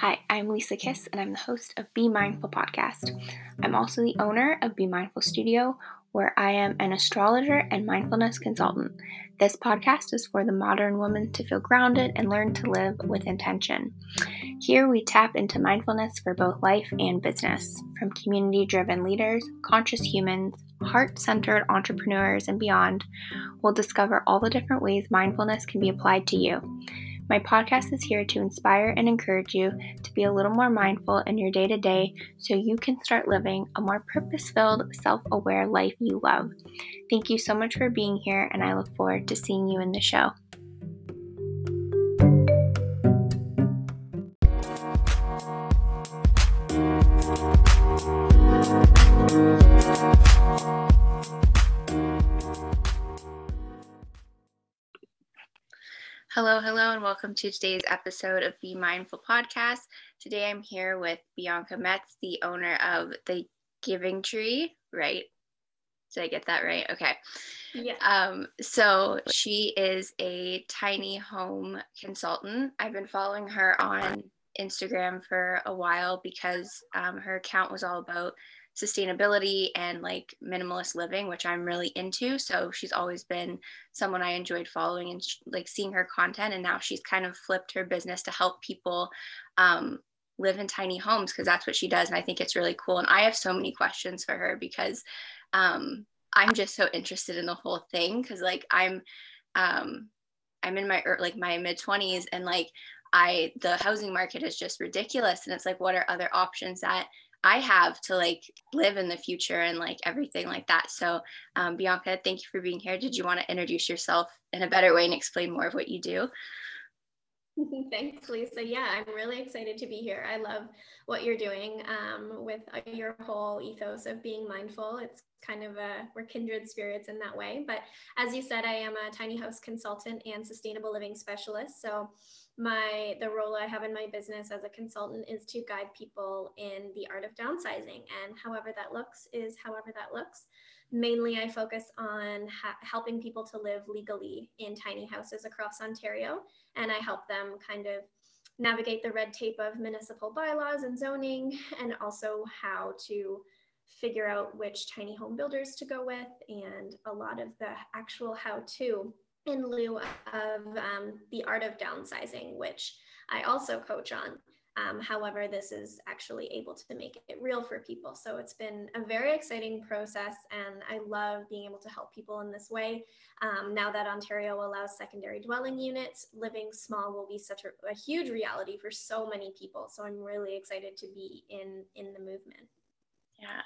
Hi, I'm Lisa Kiss, and I'm the host of Be Mindful podcast. I'm also the owner of Be Mindful Studio, where I am an astrologer and mindfulness consultant. This podcast is for the modern woman to feel grounded and learn to live with intention. Here we tap into mindfulness for both life and business, from community driven leaders, conscious humans, heart centered entrepreneurs, and beyond. We'll discover all the different ways mindfulness can be applied to you. My podcast is here to inspire and encourage you to be a little more mindful in your day to day so you can start living a more purpose filled, self aware life you love. Thank you so much for being here, and I look forward to seeing you in the show. Hello, hello, welcome to today's episode of Be Mindful Podcast. Today I'm here with Bianca Metz, the owner of The Giving Tree, right? Did I get that right? Okay. Yeah. Um, so she is a tiny home consultant. I've been following her on Instagram for a while because um, her account was all about sustainability and like minimalist living, which I'm really into. So she's always been someone I enjoyed following and like seeing her content. And now she's kind of flipped her business to help people um, live in tiny homes because that's what she does. And I think it's really cool. And I have so many questions for her because um, I'm just so interested in the whole thing because like I'm um, I'm in my like my mid 20s and like I the housing market is just ridiculous and it's like what are other options that I have to like live in the future and like everything like that. So, um, Bianca, thank you for being here. Did you want to introduce yourself in a better way and explain more of what you do? Thanks, Lisa. Yeah, I'm really excited to be here. I love what you're doing um, with uh, your whole ethos of being mindful. It's kind of a, we're kindred spirits in that way. But as you said, I am a tiny house consultant and sustainable living specialist. So my the role I have in my business as a consultant is to guide people in the art of downsizing. And however that looks is however that looks. Mainly I focus on ha- helping people to live legally in tiny houses across Ontario. And I help them kind of navigate the red tape of municipal bylaws and zoning and also how to figure out which tiny home builders to go with and a lot of the actual how to in lieu of um, the art of downsizing, which I also coach on. Um, however, this is actually able to make it real for people. So it's been a very exciting process, and I love being able to help people in this way. Um, now that Ontario allows secondary dwelling units, living small will be such a, a huge reality for so many people. So I'm really excited to be in in the movement. Yeah.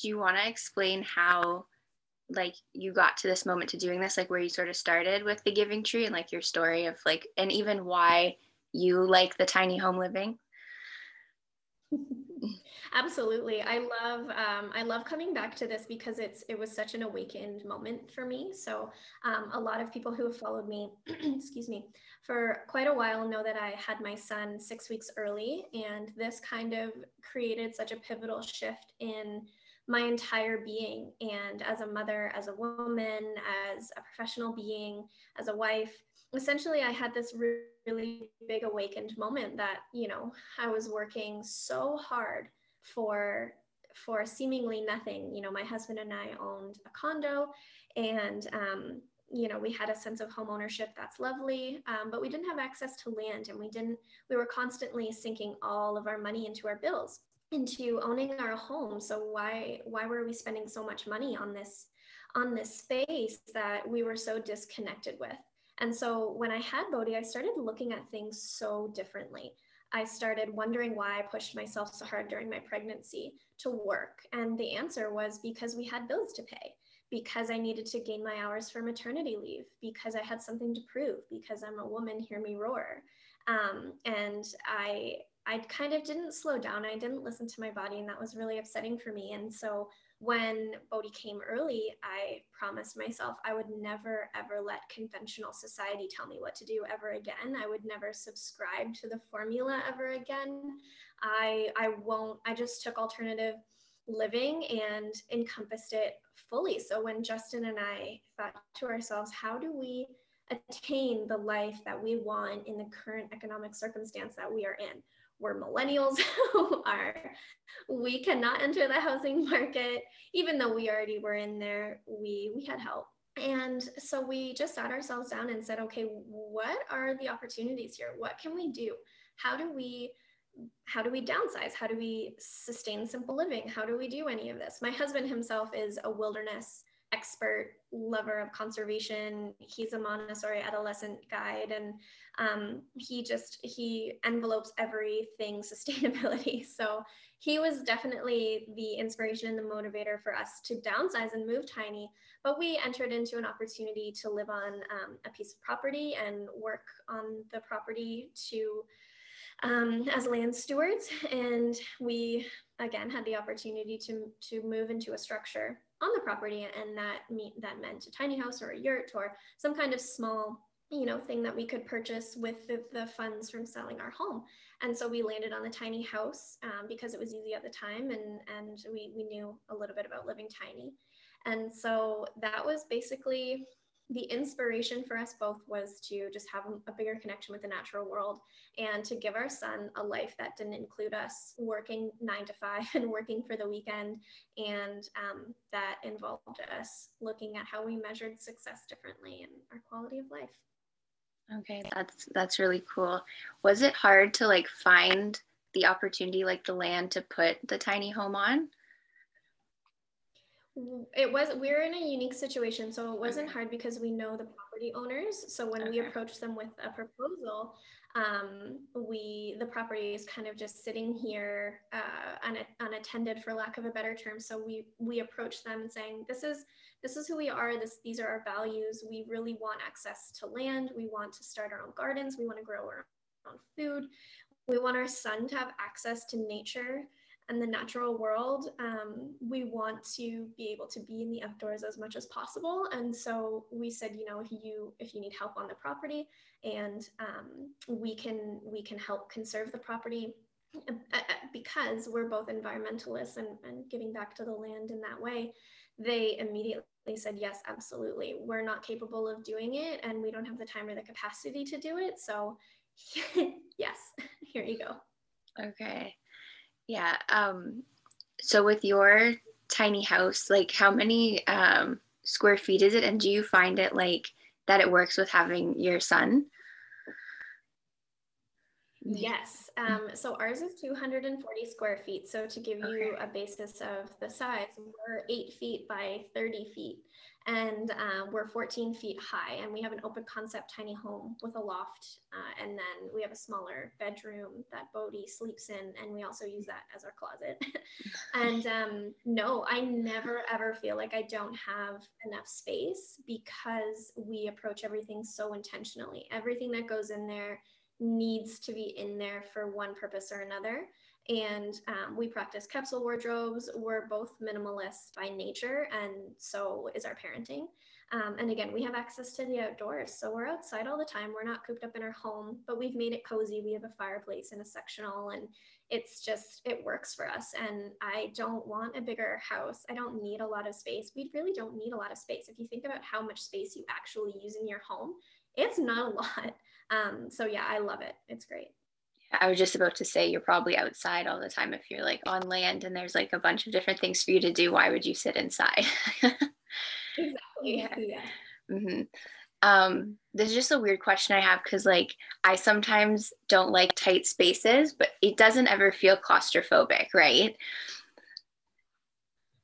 Do you want to explain how? Like you got to this moment to doing this like where you sort of started with the giving tree and like your story of like and even why you like the tiny home living? Absolutely. I love um, i love coming back to this because it's it was such an awakened moment for me. So um, a lot of people who have followed me excuse me for quite a while know that i had my son six weeks early and this kind of created such a pivotal shift in my entire being. And as a mother, as a woman, as a professional being, as a wife, essentially I had this really big awakened moment that, you know, I was working so hard for for seemingly nothing. You know, my husband and I owned a condo and um, you know we had a sense of home ownership that's lovely um, but we didn't have access to land and we didn't we were constantly sinking all of our money into our bills into owning our home. So why why were we spending so much money on this on this space that we were so disconnected with? And so when i had bodhi i started looking at things so differently. I started wondering why i pushed myself so hard during my pregnancy to work. And the answer was because we had bills to pay because i needed to gain my hours for maternity leave because i had something to prove because i'm a woman hear me roar. Um, and i I kind of didn't slow down. I didn't listen to my body, and that was really upsetting for me. And so when Bodhi came early, I promised myself I would never, ever let conventional society tell me what to do ever again. I would never subscribe to the formula ever again. I, I won't, I just took alternative living and encompassed it fully. So when Justin and I thought to ourselves, how do we attain the life that we want in the current economic circumstance that we are in? We're millennials who are we cannot enter the housing market. Even though we already were in there we we had help. And so we just sat ourselves down and said okay what are the opportunities here? What can we do? How do we how do we downsize? How do we sustain simple living? How do we do any of this? My husband himself is a wilderness expert lover of conservation. He's a montessori adolescent guide and um, he just he envelopes everything sustainability. So he was definitely the inspiration and the motivator for us to downsize and move tiny but we entered into an opportunity to live on um, a piece of property and work on the property to um, as land stewards. And we again had the opportunity to to move into a structure on the property and that mean that meant a tiny house or a yurt or some kind of small you know thing that we could purchase with the, the funds from selling our home. And so we landed on the tiny house um, because it was easy at the time and and we, we knew a little bit about living tiny. And so that was basically the inspiration for us both was to just have a bigger connection with the natural world and to give our son a life that didn't include us working nine to five and working for the weekend and um, that involved us looking at how we measured success differently and our quality of life. Okay that's that's really cool. Was it hard to like find the opportunity like the land to put the tiny home on it was we are in a unique situation so it wasn't okay. hard because we know the property owners so when okay. we approached them with a proposal um, we the property is kind of just sitting here uh, un, unattended for lack of a better term so we we approached them saying this is this is who we are this these are our values we really want access to land we want to start our own gardens we want to grow our own food we want our son to have access to nature and the natural world, um, we want to be able to be in the outdoors as much as possible. And so we said, you know, if you if you need help on the property, and um, we can we can help conserve the property uh, uh, because we're both environmentalists and, and giving back to the land in that way. They immediately said, yes, absolutely. We're not capable of doing it, and we don't have the time or the capacity to do it. So, yes, here you go. Okay. Yeah. Um, so with your tiny house, like how many um, square feet is it? And do you find it like that it works with having your son? Yes. Um, so ours is 240 square feet. So to give you a basis of the size, we're eight feet by 30 feet and uh, we're 14 feet high and we have an open concept tiny home with a loft uh, and then we have a smaller bedroom that bodhi sleeps in and we also use that as our closet and um, no i never ever feel like i don't have enough space because we approach everything so intentionally everything that goes in there needs to be in there for one purpose or another and um, we practice capsule wardrobes. We're both minimalists by nature, and so is our parenting. Um, and again, we have access to the outdoors, so we're outside all the time. We're not cooped up in our home, but we've made it cozy. We have a fireplace and a sectional, and it's just it works for us. And I don't want a bigger house. I don't need a lot of space. We really don't need a lot of space. If you think about how much space you actually use in your home, it's not a lot. Um, so yeah, I love it. It's great. I was just about to say you're probably outside all the time if you're like on land and there's like a bunch of different things for you to do. Why would you sit inside? exactly. Yeah. yeah. Mm-hmm. Um, this is just a weird question I have because like I sometimes don't like tight spaces, but it doesn't ever feel claustrophobic, right?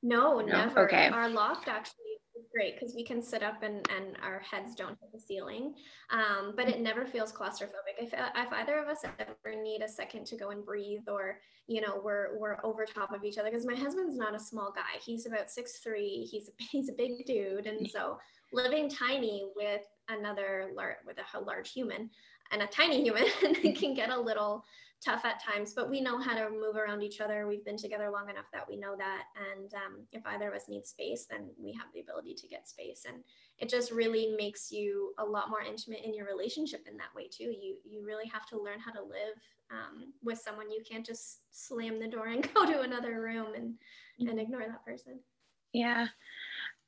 No, no? never. Okay. Our loft actually great because we can sit up and, and our heads don't hit the ceiling. Um, but it never feels claustrophobic. If, if either of us ever need a second to go and breathe or, you know, we're, we're over top of each other, because my husband's not a small guy. He's about six three. He's, he's a big dude. And so living tiny with another, lar- with a large human and a tiny human can get a little tough at times, but we know how to move around each other. We've been together long enough that we know that. And um, if either of us needs space, then we have the ability to get space. And it just really makes you a lot more intimate in your relationship in that way too. You you really have to learn how to live um, with someone. You can't just slam the door and go to another room and and ignore that person. Yeah.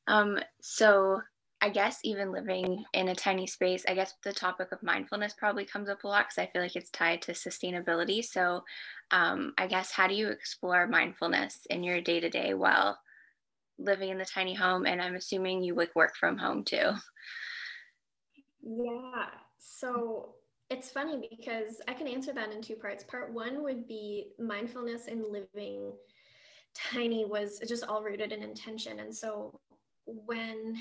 Um, so I guess even living in a tiny space, I guess the topic of mindfulness probably comes up a lot because I feel like it's tied to sustainability. So, um, I guess how do you explore mindfulness in your day to day while living in the tiny home? And I'm assuming you like work from home too. Yeah. So it's funny because I can answer that in two parts. Part one would be mindfulness in living tiny was just all rooted in intention. And so when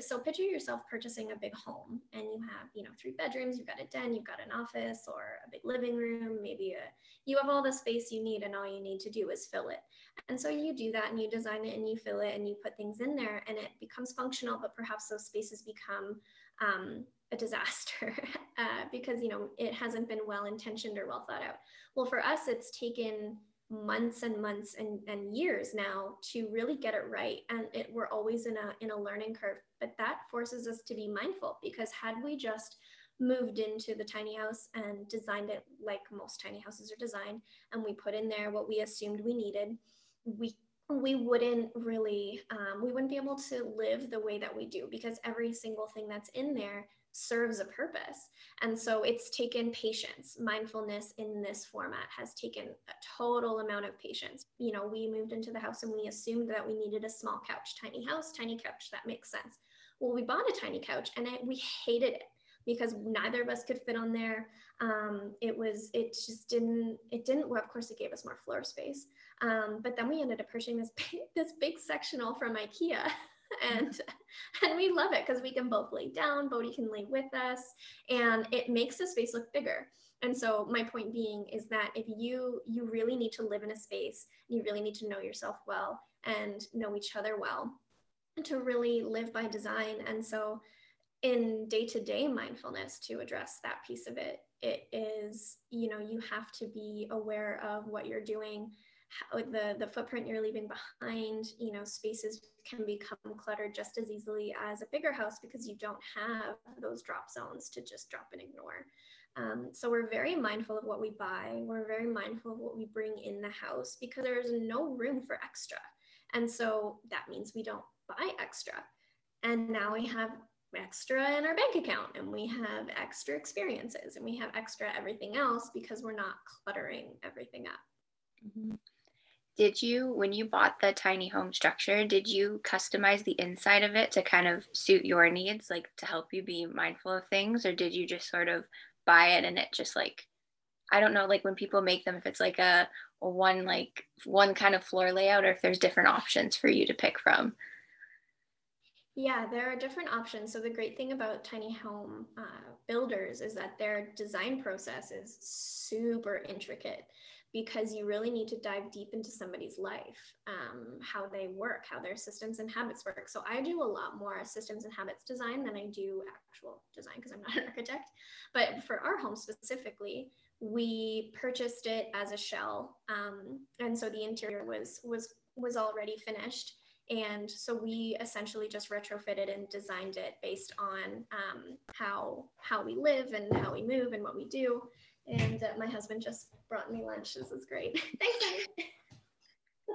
so picture yourself purchasing a big home and you have you know three bedrooms you've got a den you've got an office or a big living room maybe a you have all the space you need and all you need to do is fill it. And so you do that and you design it and you fill it and you put things in there and it becomes functional but perhaps those spaces become um, a disaster uh, because you know it hasn't been well intentioned or well thought out. Well for us it's taken months and months and, and years now to really get it right. And it, we're always in a in a learning curve but that forces us to be mindful because had we just moved into the tiny house and designed it like most tiny houses are designed and we put in there what we assumed we needed we we wouldn't really um, we wouldn't be able to live the way that we do because every single thing that's in there serves a purpose. And so it's taken patience. Mindfulness in this format has taken a total amount of patience. You know, we moved into the house and we assumed that we needed a small couch, tiny house, tiny couch. That makes sense. Well, we bought a tiny couch and we hated it because neither of us could fit on there. Um, it was, it just didn't, it didn't, well, of course it gave us more floor space. Um, but then we ended up purchasing this big, this big sectional from Ikea and and we love it because we can both lay down bodhi can lay with us and it makes the space look bigger and so my point being is that if you you really need to live in a space you really need to know yourself well and know each other well to really live by design. And so in day-to-day mindfulness to address that piece of it it is you know you have to be aware of what you're doing how the the footprint you're leaving behind you know spaces can become cluttered just as easily as a bigger house because you don't have those drop zones to just drop and ignore. Um, so we're very mindful of what we buy. We're very mindful of what we bring in the house because there's no room for extra. And so that means we don't buy extra. And now we have extra in our bank account and we have extra experiences and we have extra everything else because we're not cluttering everything up. Mm-hmm. Did you when you bought the tiny home structure did you customize the inside of it to kind of suit your needs like to help you be mindful of things? Or did you just sort of buy it and it just like i don't know like when people make them if it's like a, a one like one kind of floor layout or if there's different options for you to pick from yeah, there are different options. So the great thing about tiny home uh, builders is that their design process is super intricate because you really need to dive deep into somebody's life, um, how they work, how their systems and habits work. So I do a lot more systems and habits design than I do actual design because I'm not an architect. But for our home specifically, we purchased it as a shell, um, and so the interior was was was already finished. And so we essentially just retrofitted and designed it based on um, how how we live and how we move and what we do. And uh, my husband just brought me lunch. This is great. Thanks,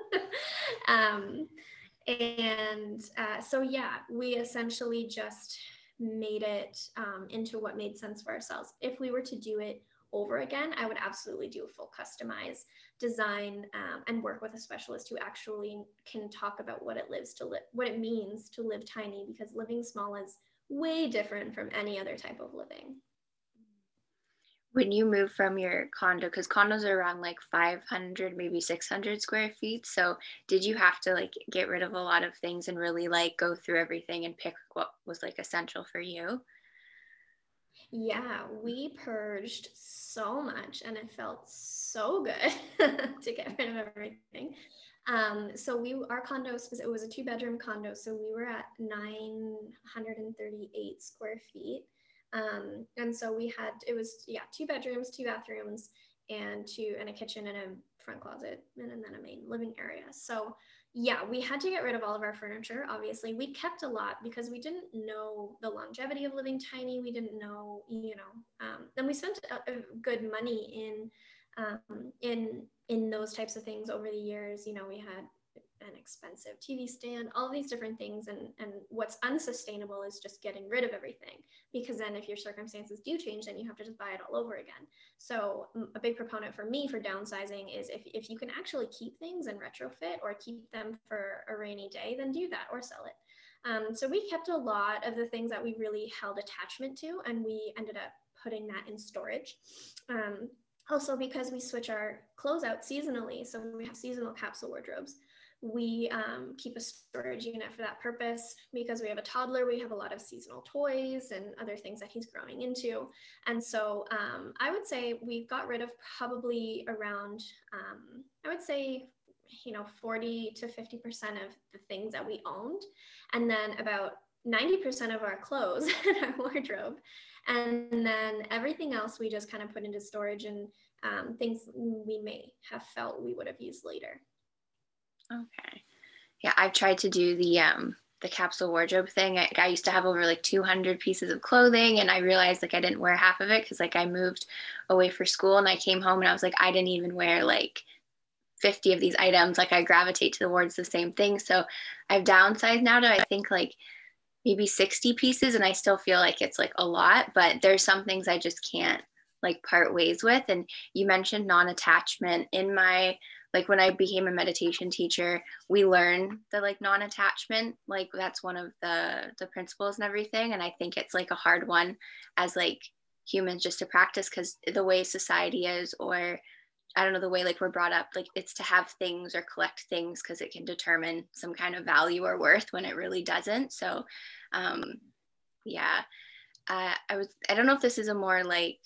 um, and uh, so, yeah, we essentially just made it um, into what made sense for ourselves. If we were to do it over again, I would absolutely do a full customize design um, and work with a specialist who actually can talk about what it lives to live, what it means to live tiny, because living small is way different from any other type of living. When you move from your condo because condos are around like 500 maybe 600 square feet so did you have to like get rid of a lot of things and really like go through everything and pick what was like essential for you yeah we purged so much and it felt so good to get rid of everything um, so we our condo it was a two bedroom condo so we were at 938 square feet um, and so we had, it was, yeah, two bedrooms, two bathrooms, and two, and a kitchen and a front closet, and, and then a main living area. So yeah, we had to get rid of all of our furniture. Obviously, we kept a lot because we didn't know the longevity of living tiny. We didn't know, you know, um, and we spent a, a good money in um, in in those types of things over the years. You know, we had an expensive TV stand, all these different things. And, and what's unsustainable is just getting rid of everything because then if your circumstances do change, then you have to just buy it all over again. So a big proponent for me for downsizing is if, if you can actually keep things and retrofit or keep them for a rainy day, then do that or sell it. Um, so we kept a lot of the things that we really held attachment to, and we ended up putting that in storage. Um, also, because we switch our clothes out seasonally, so we have seasonal capsule wardrobes. We um, keep a storage unit for that purpose because we have a toddler. We have a lot of seasonal toys and other things that he's growing into. And so um, I would say we got rid of probably around, um, I would say, you know, 40 to 50% of the things that we owned. And then about 90% of our clothes in our wardrobe. And then everything else we just kind of put into storage and um, things we may have felt we would have used later. Okay. Yeah, I've tried to do the um the capsule wardrobe thing. I, I used to have over like 200 pieces of clothing, and I realized like I didn't wear half of it because like I moved away for school, and I came home and I was like I didn't even wear like 50 of these items. Like I gravitate towards the same thing. So I've downsized now to I think like maybe 60 pieces, and I still feel like it's like a lot. But there's some things I just can't like part ways with. And you mentioned non-attachment in my like when I became a meditation teacher, we learn the like non-attachment, like that's one of the the principles and everything. And I think it's like a hard one as like humans just to practice because the way society is or I don't know the way like we're brought up like it's to have things or collect things because it can determine some kind of value or worth when it really doesn't. So um yeah. Uh, I was I don't know if this is a more like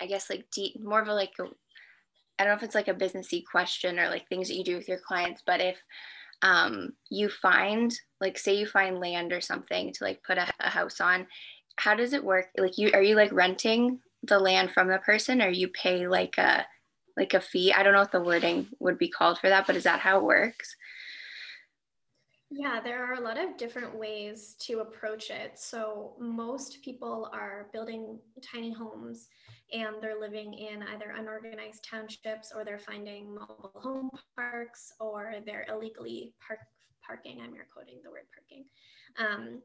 I guess like deep more of a like a I don't know if it's like a businessy question or like things that you do with your clients, but if um, you find like say you find land or something to like put a, a house on, how does it work? Like you are you like renting the land from the person or you pay like a like a fee? I don't know what the wording would be called for that, but is that how it works? Yeah, there are a lot of different ways to approach it. So, most people are building tiny homes and they're living in either unorganized townships or they're finding mobile home parks or they're illegally park, parking. I'm air quoting the word parking. Um,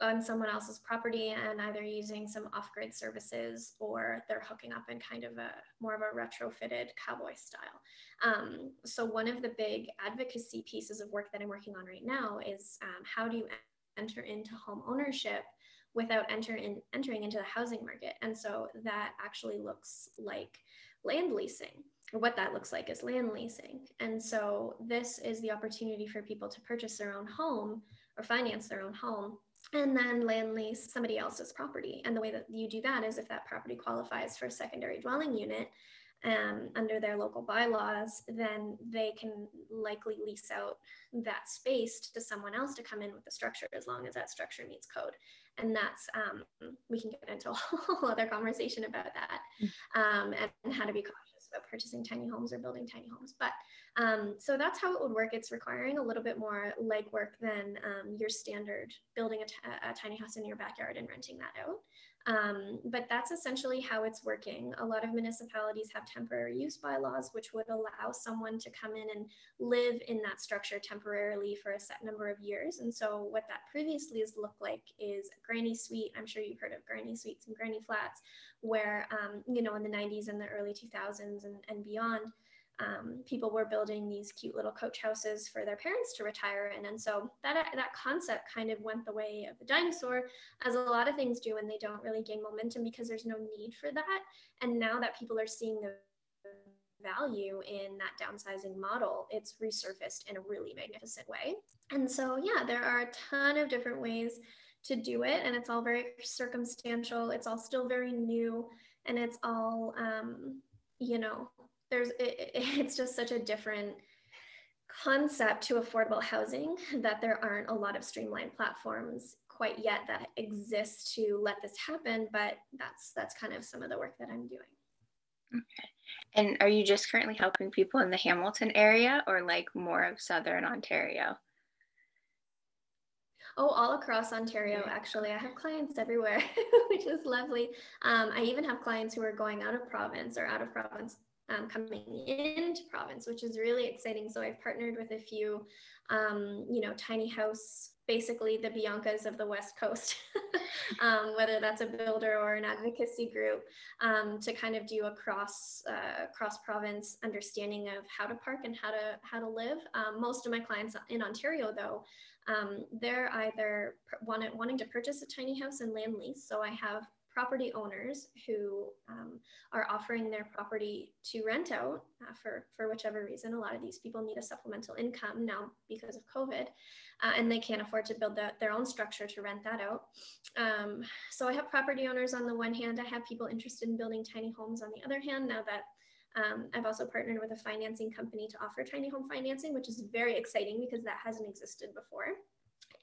on someone else's property and either using some off-grid services or they're hooking up in kind of a more of a retrofitted cowboy style. Um, so one of the big advocacy pieces of work that I'm working on right now is um, how do you enter into home ownership without enter in, entering into the housing market. And so that actually looks like land leasing. What that looks like is land leasing. And so this is the opportunity for people to purchase their own home or finance their own home and then land lease somebody else's property. And the way that you do that is if that property qualifies for a secondary dwelling unit, um, under their local bylaws, then they can likely lease out that space to someone else to come in with the structure as long as that structure meets code. And that's, um, we can get into a whole other conversation about that mm. um, and, how to be cautious purchasing tiny homes or building tiny homes. But um, so that's how it would work. It's requiring a little bit more legwork than um, your standard building a, a tiny house in your backyard and renting that out. Um, but that's essentially how it's working. A lot of municipalities have temporary use bylaws, which would allow someone to come in and live in that structure temporarily for a set number of years. And so, what that previously has looked like is a granny suite. I'm sure you've heard of granny suites and granny flats, where, um, you know, in the 90s and the early 2000s and, and beyond, um, people were building these cute little coach houses for their parents to retire in. And so that, that concept kind of went the way of the dinosaur, as a lot of things do, and they don't really gain momentum because there's no need for that. And now that people are seeing the value in that downsizing model, it's resurfaced in a really magnificent way. And so, yeah, there are a ton of different ways to do it, and it's all very circumstantial. It's all still very new, and it's all, um, you know, there's it, it's just such a different concept to affordable housing that there aren't a lot of streamlined platforms quite yet that exist to let this happen but that's that's kind of some of the work that i'm doing okay and are you just currently helping people in the hamilton area or like more of southern ontario Oh, all across Ontario, actually. I have clients everywhere, which is lovely. Um, I even have clients who are going out of province or out of province um, coming into province, which is really exciting. So I've partnered with a few, um, you know, tiny house, basically the Biancas of the West Coast, um, whether that's a builder or an advocacy group, um, to kind of do a cross uh, cross province understanding of how to park and how to how to live. Um, most of my clients in Ontario, though, um, they're either wanted, wanting to purchase a tiny house and land lease. So I have property owners who um, are offering their property to rent out uh, for, for whichever reason. A lot of these people need a supplemental income now because of COVID, uh, and they can't afford to build the, their own structure to rent that out. Um, so I have property owners on the one hand, I have people interested in building tiny homes on the other hand, now that um, I've also partnered with a financing company to offer tiny home financing, which is very exciting because that hasn't existed before.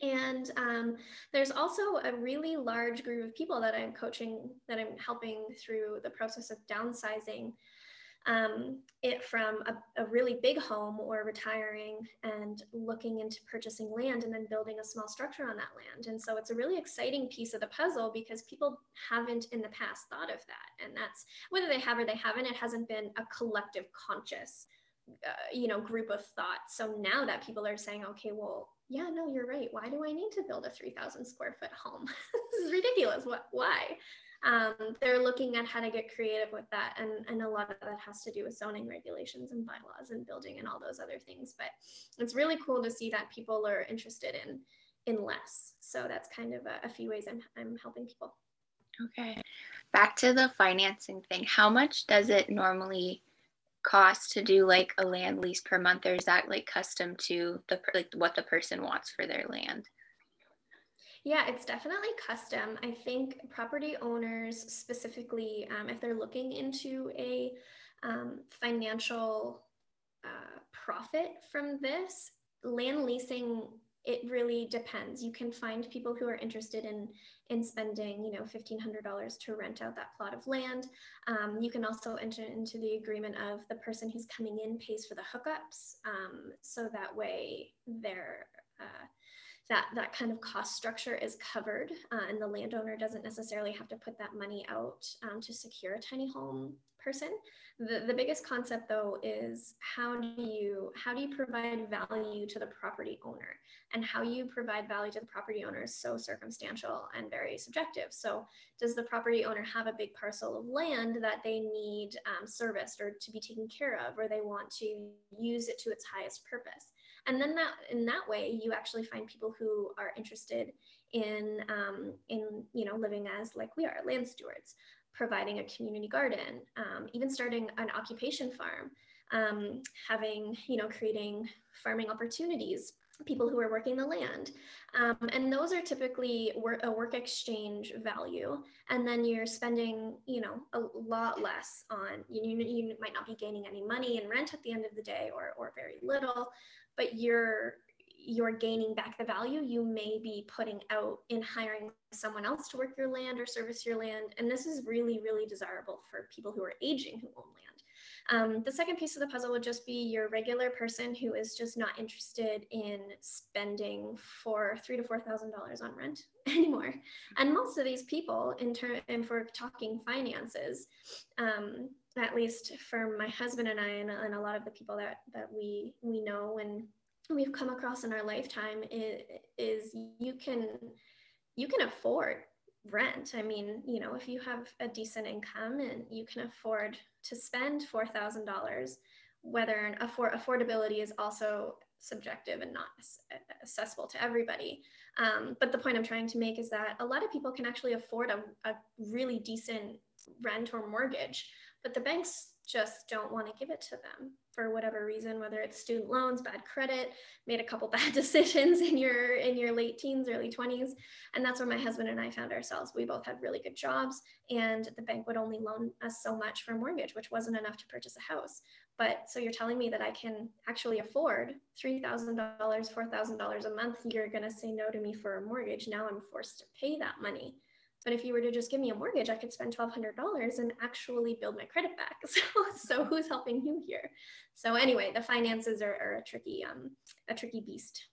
And um, there's also a really large group of people that I'm coaching, that I'm helping through the process of downsizing um, it from a, a, really big home or retiring and looking into purchasing land and then building a small structure on that land. And so it's a really exciting piece of the puzzle because people haven't in the past thought of that. And that's whether they have or they haven't, it hasn't been a collective conscious. Uh, you know group of thought so now that people are saying okay well yeah no you're right why do i need to build a 3000 square foot home this is ridiculous what why um, they're looking at how to get creative with that. And, and a lot of that has to do with zoning regulations and bylaws and building and all those other things. But it's really cool to see that people are interested in, in less. So that's kind of a, a few ways I'm, I'm helping people. Okay. Back to the financing thing. How much does it normally cost to do like a land lease per month or is that like custom to the like what the person wants for their land? Yeah, it's definitely custom. I think property owners, specifically, um, if they're looking into a um, financial uh, profit from this, land leasing it really depends. You can find people who are interested in in spending, you know, fifteen hundred dollars to rent out that plot of land. Um, you can also enter into the agreement of the person who's coming in pays for the hookups, um, so that way they're uh, that that kind of cost structure is covered uh, and the landowner doesn't necessarily have to put that money out um, to secure a tiny home person. The, the biggest concept though is how do you how do you provide value to the property owner? And how you provide value to the property owner is so circumstantial and very subjective. So does the property owner have a big parcel of land that they need um, serviced or to be taken care of or they want to use it to its highest purpose? And then that in that way you actually find people who are interested in um, in you know living as like we are land stewards providing a community garden um, even starting an occupation farm um, having you know creating farming opportunities people who are working the land. Um, and those are typically work, a work exchange value. And then you're spending you know a lot less on you, you might not be gaining any money in rent at the end of the day or, or very little but you're you're gaining back the value you may be putting out in hiring someone else to work your land or service your land. And this is really, really desirable for people who are aging who own land. Um, the second piece of the puzzle would just be your regular person who is just not interested in spending for three to four thousand dollars on rent anymore. And most of these people, in turn, and for talking finances, um, at least for my husband and I, and, and a lot of the people that that we we know and we've come across in our lifetime is, is you can you can afford rent. I mean, you know, if you have a decent income and you can afford to spend four thousand dollars, whether afford affordability is also subjective and not accessible to everybody. Um, but the point I'm trying to make is that a lot of people can actually afford a, a really decent rent or mortgage but the banks just don't want to give it to them for whatever reason whether it's student loans bad credit made a couple bad decisions in your in your late teens early 20s and that's where my husband and i found ourselves. We both had really good jobs and the bank would only loan us so much for a mortgage which wasn't enough to purchase a house. But so you're telling me that i can actually afford $3000 $4000 a month you're going to say no to me for a mortgage. Now i'm forced to pay that money but if you were to just give me a mortgage, I could spend $1,200 and actually build my credit back. So, so who's helping you here? So anyway, the finances are, are a tricky, um, a tricky beast.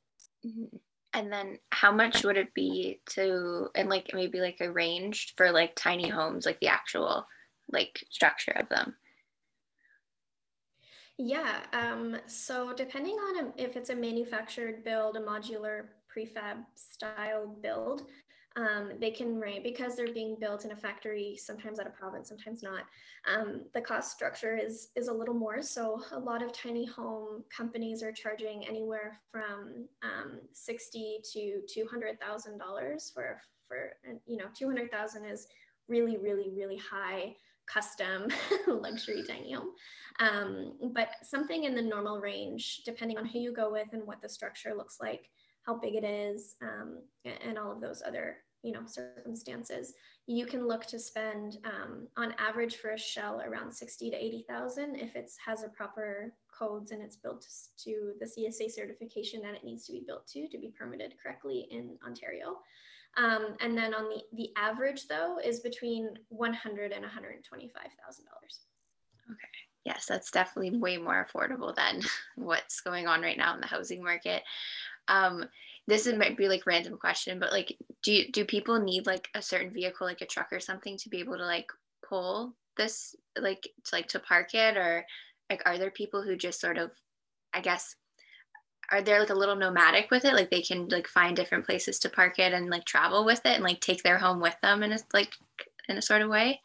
Mm-hmm. And then how much would it be to, and like maybe like arranged for like tiny homes, like the actual like structure of them? Yeah. Um, so depending on if it's a manufactured build, a modular prefab style build, um, they can range because they're being built in a factory, sometimes at a province, sometimes not. Um, the cost structure is is a little more. So a lot of tiny home companies are charging anywhere from um, sixty to two hundred thousand dollars for for you know two hundred thousand is really really really high custom luxury tiny home. Um, but something in the normal range, depending on who you go with and what the structure looks like, how big it is, um, and all of those other you know circumstances, you can look to spend um, on average for a shell around 60 to 80,000 if it has a proper codes and it's built to the CSA certification that it needs to be built to to be permitted correctly in Ontario. Um, and then on the, the average though is between 100 and $125,000. Okay. Yes, that's definitely way more affordable than what's going on right now in the housing market. Um, this is, might be like random question, but like, do you, do people need like a certain vehicle, like a truck or something, to be able to like pull this, like to like to park it, or like are there people who just sort of, I guess, are they like a little nomadic with it? Like they can like find different places to park it and like travel with it and like take their home with them in a like in a sort of way.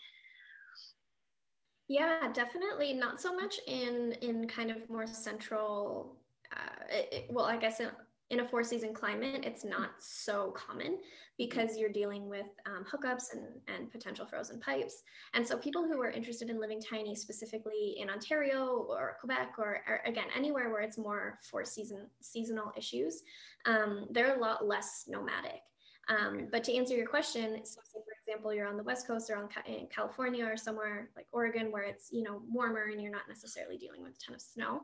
Yeah, definitely not so much in in kind of more central. Uh, it, well, I guess in, in a four season climate, it's not so common because you're dealing with um, hookups and, and potential frozen pipes. And so people who are interested in living tiny, specifically in Ontario or Quebec, or, or again, anywhere where it's more four season seasonal issues, um, they're a lot less nomadic. Um, but to answer your question, so say for example, you're on the West Coast or on in California or somewhere like Oregon where it's you know warmer and you're not necessarily dealing with a ton of snow,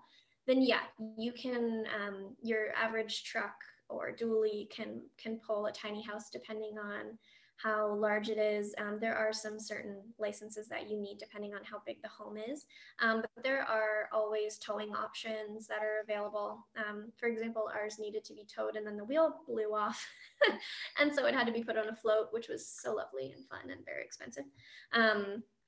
then yeah, you can um, your average truck or dually can can pull a tiny house depending on how large it is. Um, there are some certain licenses that you need depending on how big the home is, um, but there are always towing options that are available. Um, for example, ours needed to be towed and then the wheel blew off. and so it had to be put on a float, which was so lovely and fun and very expensive.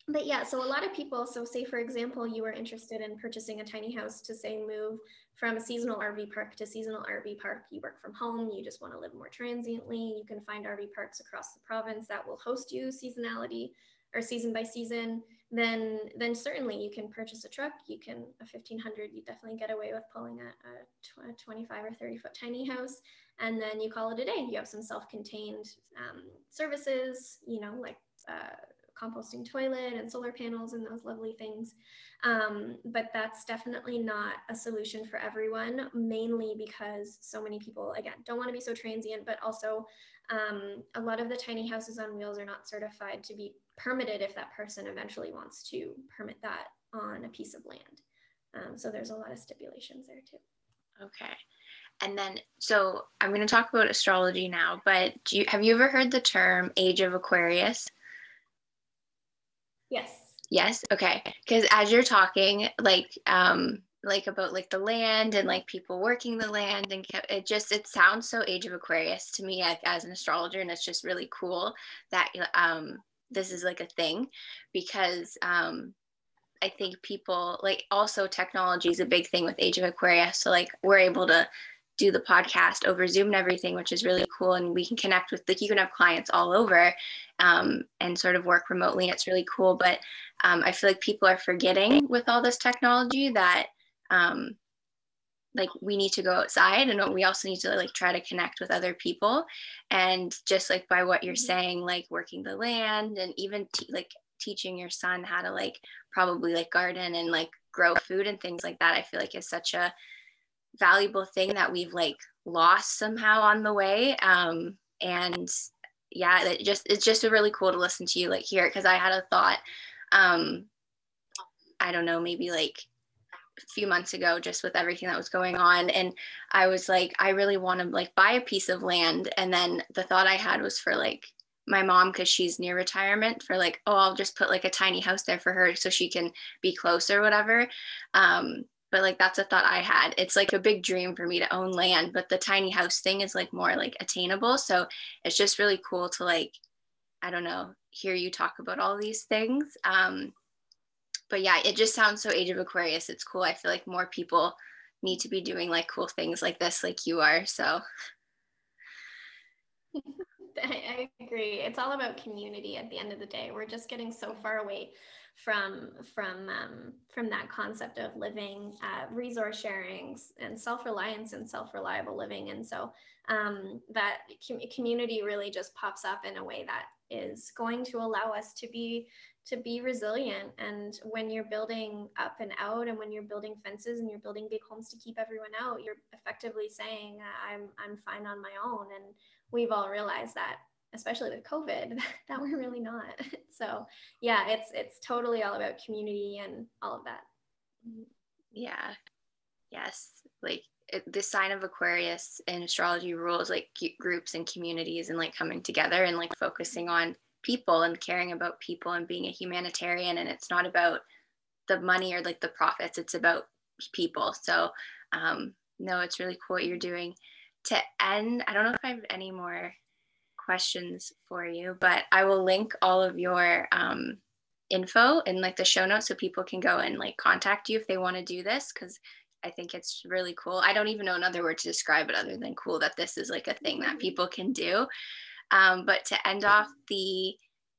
But yeah, so a lot of people, so say for example, you were interested in purchasing a tiny house to say move from a seasonal RV park to seasonal RV park. You work from home, you just want to live more transiently. You can find RV parks across the province that will host you seasonality or season by season. Then, then certainly you can purchase a truck. You can a 1500. You definitely get away with pulling a, a 25 or 30 foot tiny house, and then you call it a day. You have some self-contained um, services, you know, like. Uh, composting toilet and solar panels and those lovely things. Um, but that's definitely not a solution for everyone, mainly because so many people, again, don't want to be so transient, but also um, a lot of the tiny houses on wheels are not certified to be permitted if that person eventually wants to permit that on a piece of land. Um, so there's a lot of stipulations there too. Okay. And then, so I'm going to talk about astrology now, but you, have you ever heard the term age of Aquarius? Yes. Yes. Okay. Because as you're talking, like, um, like about like the land and like people working the land and it just it sounds so age of aquarius to me as, an astrologer and it's just really cool that um this is like a thing because um i think people like also technology is a big thing with age of aquarius so like we're able to do the podcast over Zoom and everything, which is really cool. And we can connect with, like, you can have clients all over um, and sort of work remotely. It's really cool. But um, I feel like people are forgetting with all this technology that, um, like, we need to go outside and we also need to, like, try to connect with other people. And just like by what you're mm-hmm. saying, like, working the land and even, te- like, teaching your son how to, like, probably, like, garden and, like, grow food and things like that, I feel like is such a, valuable thing that we've like lost somehow on the way. Um, and yeah, it just it's just really cool to listen to you like hear it because I had a thought. Um, I don't know, maybe like a few months ago, just with everything that was going on, and I was like, I really want to like buy a piece of land, and then the thought I had was for like my mom because she's near retirement for like oh i'll just put like a tiny house there for her so she can be close or whatever um, but like that's a thought I had. It's like a big dream for me to own land, but the tiny house thing is like more like attainable. So it's just really cool to like, I don't know, hear you talk about all these things. Um, but yeah, it just sounds so Age of Aquarius. It's cool. I feel like more people need to be doing like cool things like this, like you are. So I agree. It's all about community at the end of the day. We're just getting so far away from from um, from that concept of living uh, resource sharing and self-reliance and self-reliable living. And so um, that com- community really just pops up in a way that is going to allow us to be to be resilient. And when you're building up and out and when you're building fences and you're building big homes to keep everyone out you're effectively saying i'm i'm fine on my own. And we've all realized that especially with COVID, that we're really not. So yeah, it's it's totally all about community and all of that. Yeah. Yes. Like it, the sign of Aquarius in astrology rules like groups and communities and like coming together and like focusing on people and caring about people and being a humanitarian and it's not about the money or like the profits it's about people so um no it's really cool what you're doing to end i don't know if i have any more questions for you, but I will link all of your um, info in like the show notes so people can go and like contact you if they want to do this because I think it's really cool. I don't even know another word to describe it other than cool that this is like a thing that people can do. Um, but to end off the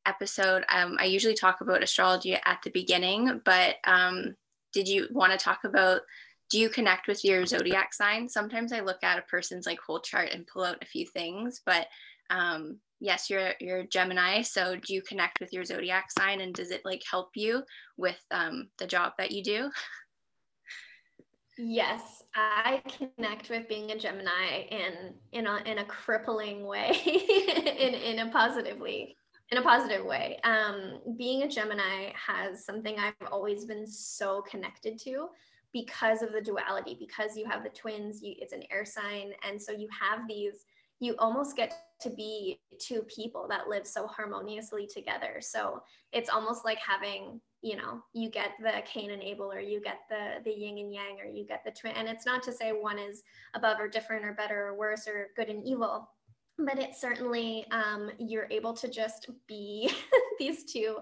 episode, um, I usually talk about astrology at the beginning, but um, did you want to talk about? Do you connect with your zodiac sign? Sometimes I look at a person's like whole chart and pull out a few things, but um, yes, you're you're Gemini. So do you connect with your zodiac sign, and does it like help you with um, the job that you do? Yes, I connect with being a Gemini in in a in a crippling way, in in a positively in a positive way. Um, being a Gemini has something I've always been so connected to because of the duality. Because you have the twins, you, it's an air sign, and so you have these you almost get to be two people that live so harmoniously together. So it's almost like having, you know, you get the Cain and Abel, or you get the the yin and yang, or you get the twin. And it's not to say one is above or different or better or worse or good and evil but it certainly um, you're able to just be these two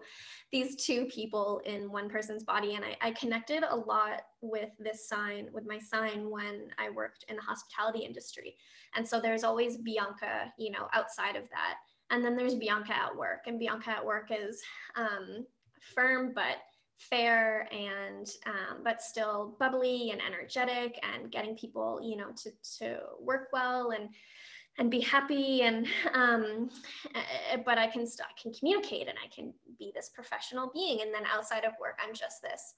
these two people in one person's body. And I, I, connected a lot with this sign with my sign when i worked in the hospitality industry. And so there's always bianca you know outside of that. And then there's bianca at work. And bianca at work is um, firm but fair and um, but still bubbly and energetic and getting people you know to to work well. And and be happy and um, but i can I can communicate and i can be this professional being. And then outside of work i'm just this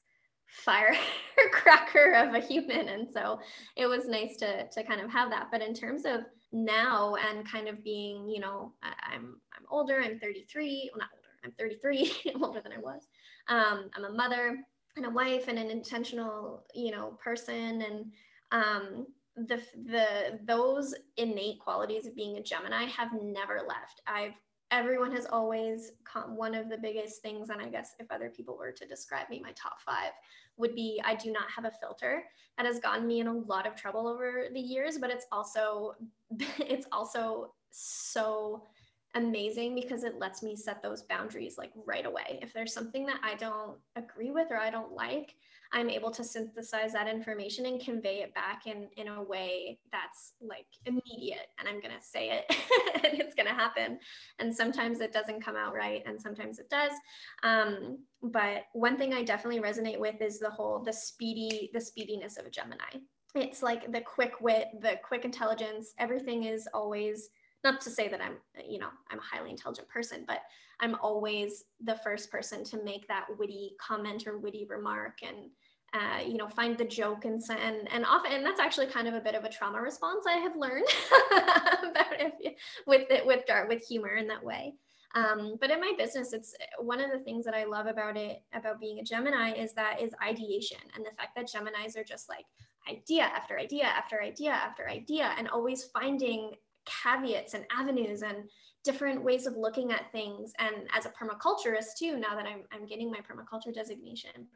firecracker of a human. And so it was nice to to kind of have that. But in terms of now and kind of being you know i'm i'm older i'm 33 well not older i'm 33 i'm older than i was. Um, i'm a mother and a wife and an intentional you know person. And um, the the those innate qualities of being a Gemini have never left. I've everyone has always come one of the biggest things and i guess if other people were to describe me my top five would be i do not have a filter that has gotten me in a lot of trouble over the years but it's also it's also so amazing because it lets me set those boundaries like right away if there's something that i don't agree with or i don't like I'm able to synthesize that information and convey it back in, in a way that's like immediate. And I'm going to say it and it's going to happen. And sometimes it doesn't come out right and sometimes it does. Um, but one thing I definitely resonate with is the whole, the speedy, the speediness of a Gemini. It's like the quick wit, the quick intelligence. Everything is always, not to say that I'm, you know, I'm a highly intelligent person, but I'm always the first person to make that witty comment or witty remark and uh, you know find the joke and and and often and that's actually kind of a bit of a trauma response I have learned about if, with it with with humor in that way. Um, but in my business, it's one of the things that I love about it about being a Gemini is that is ideation and the fact that Geminis are just like idea after idea after idea after idea and always finding caveats and avenues and different ways of looking at things. And as a permaculturist too, now that I'm, I'm getting my permaculture designation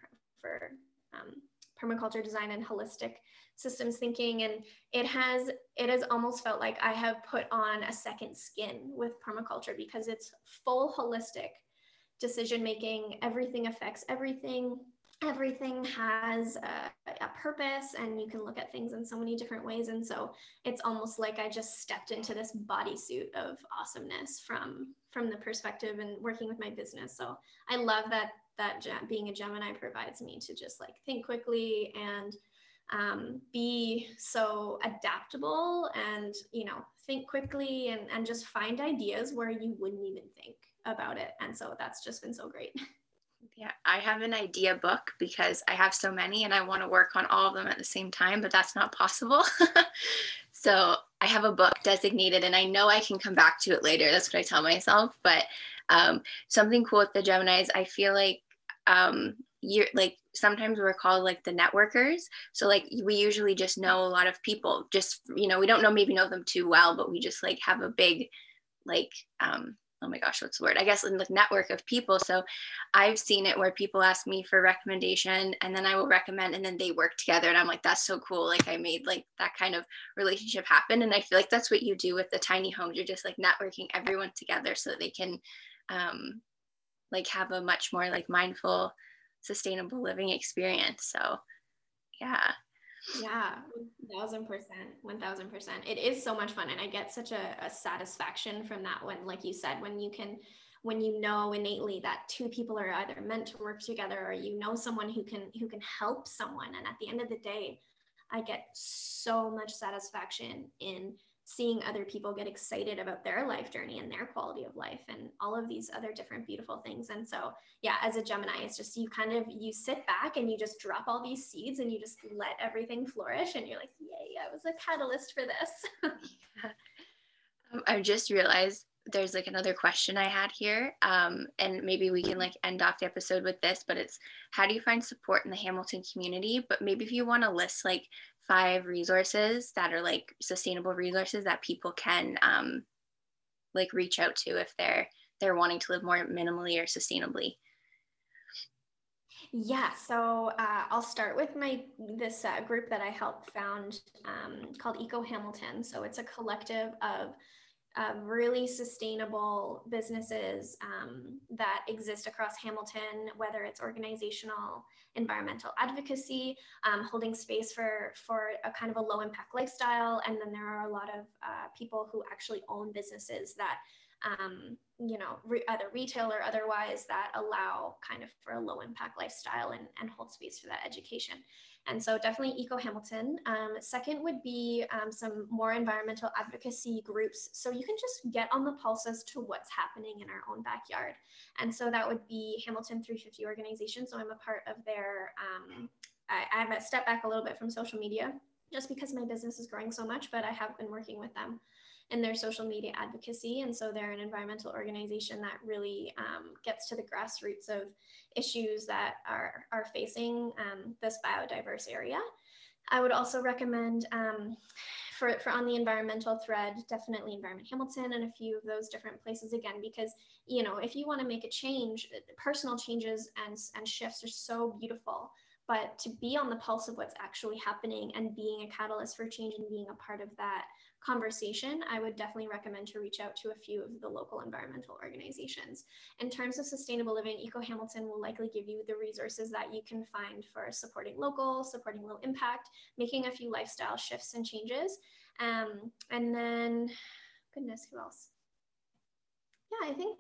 for um, permaculture design and holistic systems thinking. And it has it has almost felt like i have put on a second skin with permaculture because it's full holistic decision making. Everything affects everything everything has a, a, purpose and you can look at things in so many different ways. And so it's almost like i just stepped into this bodysuit of awesomeness from from the perspective and working with my business. So i love that that being a gemini provides me to just like think quickly and um, be so adaptable and you know think quickly and, and just find ideas where you wouldn't even think about it. And so that's just been so great Yeah, I have an idea book because I have so many and I want to work on all of them at the same time, but that's not possible. so I have a book designated and I know I can come back to it later. That's what I tell myself. But um, something cool with the Geminis, I feel like um, you're like sometimes we're called like the networkers. So like we usually just know a lot of people, just, you know, we don't know, maybe know them too well, but we just like have a big like um, oh my gosh, what's the word? I guess in the network of people. So I've seen it where people ask me for recommendation and then I will recommend and then they work together. And I'm like, that's so cool. Like I made like that kind of relationship happen. And I feel like that's what you do with the tiny homes. You're just like networking everyone together so they can um, like have a much more like mindful, sustainable living experience. So yeah, yeah, 1000%. 1000%. It is so much fun. And I get such a, a, satisfaction from that when, like you said, when you can, when you know innately that two people are either meant to work together or you know someone who can, who can help someone. And at the end of the day, I get so much satisfaction in seeing other people get excited about their life journey and their quality of life and all of these other different beautiful things and so yeah as a gemini it's just you kind of you sit back and you just drop all these seeds and you just let everything flourish and you're like yay i was a catalyst for this yeah. i just realized there's like another question I had here, um, and maybe we can like end off the episode with this. But it's how do you find support in the Hamilton community? But maybe if you want to list like five resources that are like sustainable resources that people can um, like reach out to if they're they're wanting to live more minimally or sustainably yeah so uh, i'll start with my this uh, group that i helped found um, called eco hamilton so it's a collective of really sustainable businesses um, that exist across Hamilton, whether it's organizational, environmental advocacy, um, holding space for, for a kind of a low impact lifestyle. And then there are a lot of uh, people who actually own businesses that um, you know, re- either retail or otherwise that allow kind of for a low impact lifestyle and, and hold space for that education. And so definitely Eco Hamilton. Um, second would be um, some more environmental advocacy groups. So you can just get on the pulse as to what's happening in our own backyard. And so that would be Hamilton 350 organization. So I'm a part of their, um, I, I have a step back a little bit from social media just because my business is growing so much, but I have been working with them in their social media advocacy. And so they're an environmental organization that really um, gets to the grassroots of issues that are, are facing um, this biodiverse area. I would also recommend um, for, for on the environmental thread, definitely Environment Hamilton and a few of those different places again, because, you know, if you want to make a change, personal changes and, and shifts are so beautiful but to be on the pulse of what's actually happening and being a catalyst for change and being a part of that conversation, I would definitely recommend to reach out to a few of the local environmental organizations. In terms of sustainable living, Eco Hamilton will likely give you the resources that you can find for supporting local, supporting low impact, making a few lifestyle shifts and changes. Um, and then, goodness, who else? Yeah, I think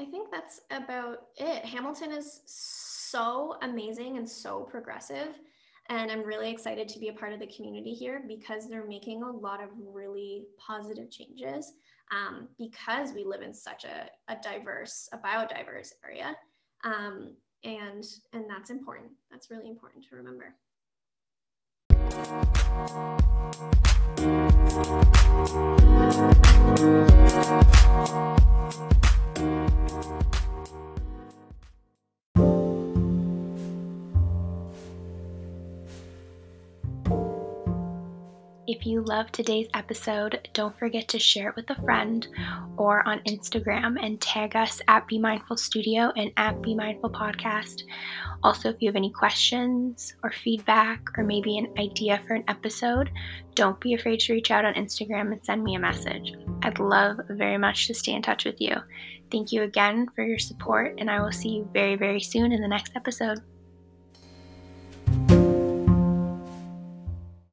I think that's about it. Hamilton is so amazing and so progressive. And I'm really excited to be a part of the community here because they're making a lot of really positive changes um, because we live in such a, a diverse, a biodiverse area. Um, and, and that's important. That's really important to remember. If you love today's episode, don't forget to share it with a friend or on Instagram and tag us at Be Mindful Studio and at Be Mindful Podcast. Also, if you have any questions or feedback or maybe an idea for an episode, don't be afraid to reach out on Instagram and send me a message. I'd love very much to stay in touch with you. Thank you again for your support, and I will see you very, very soon in the next episode.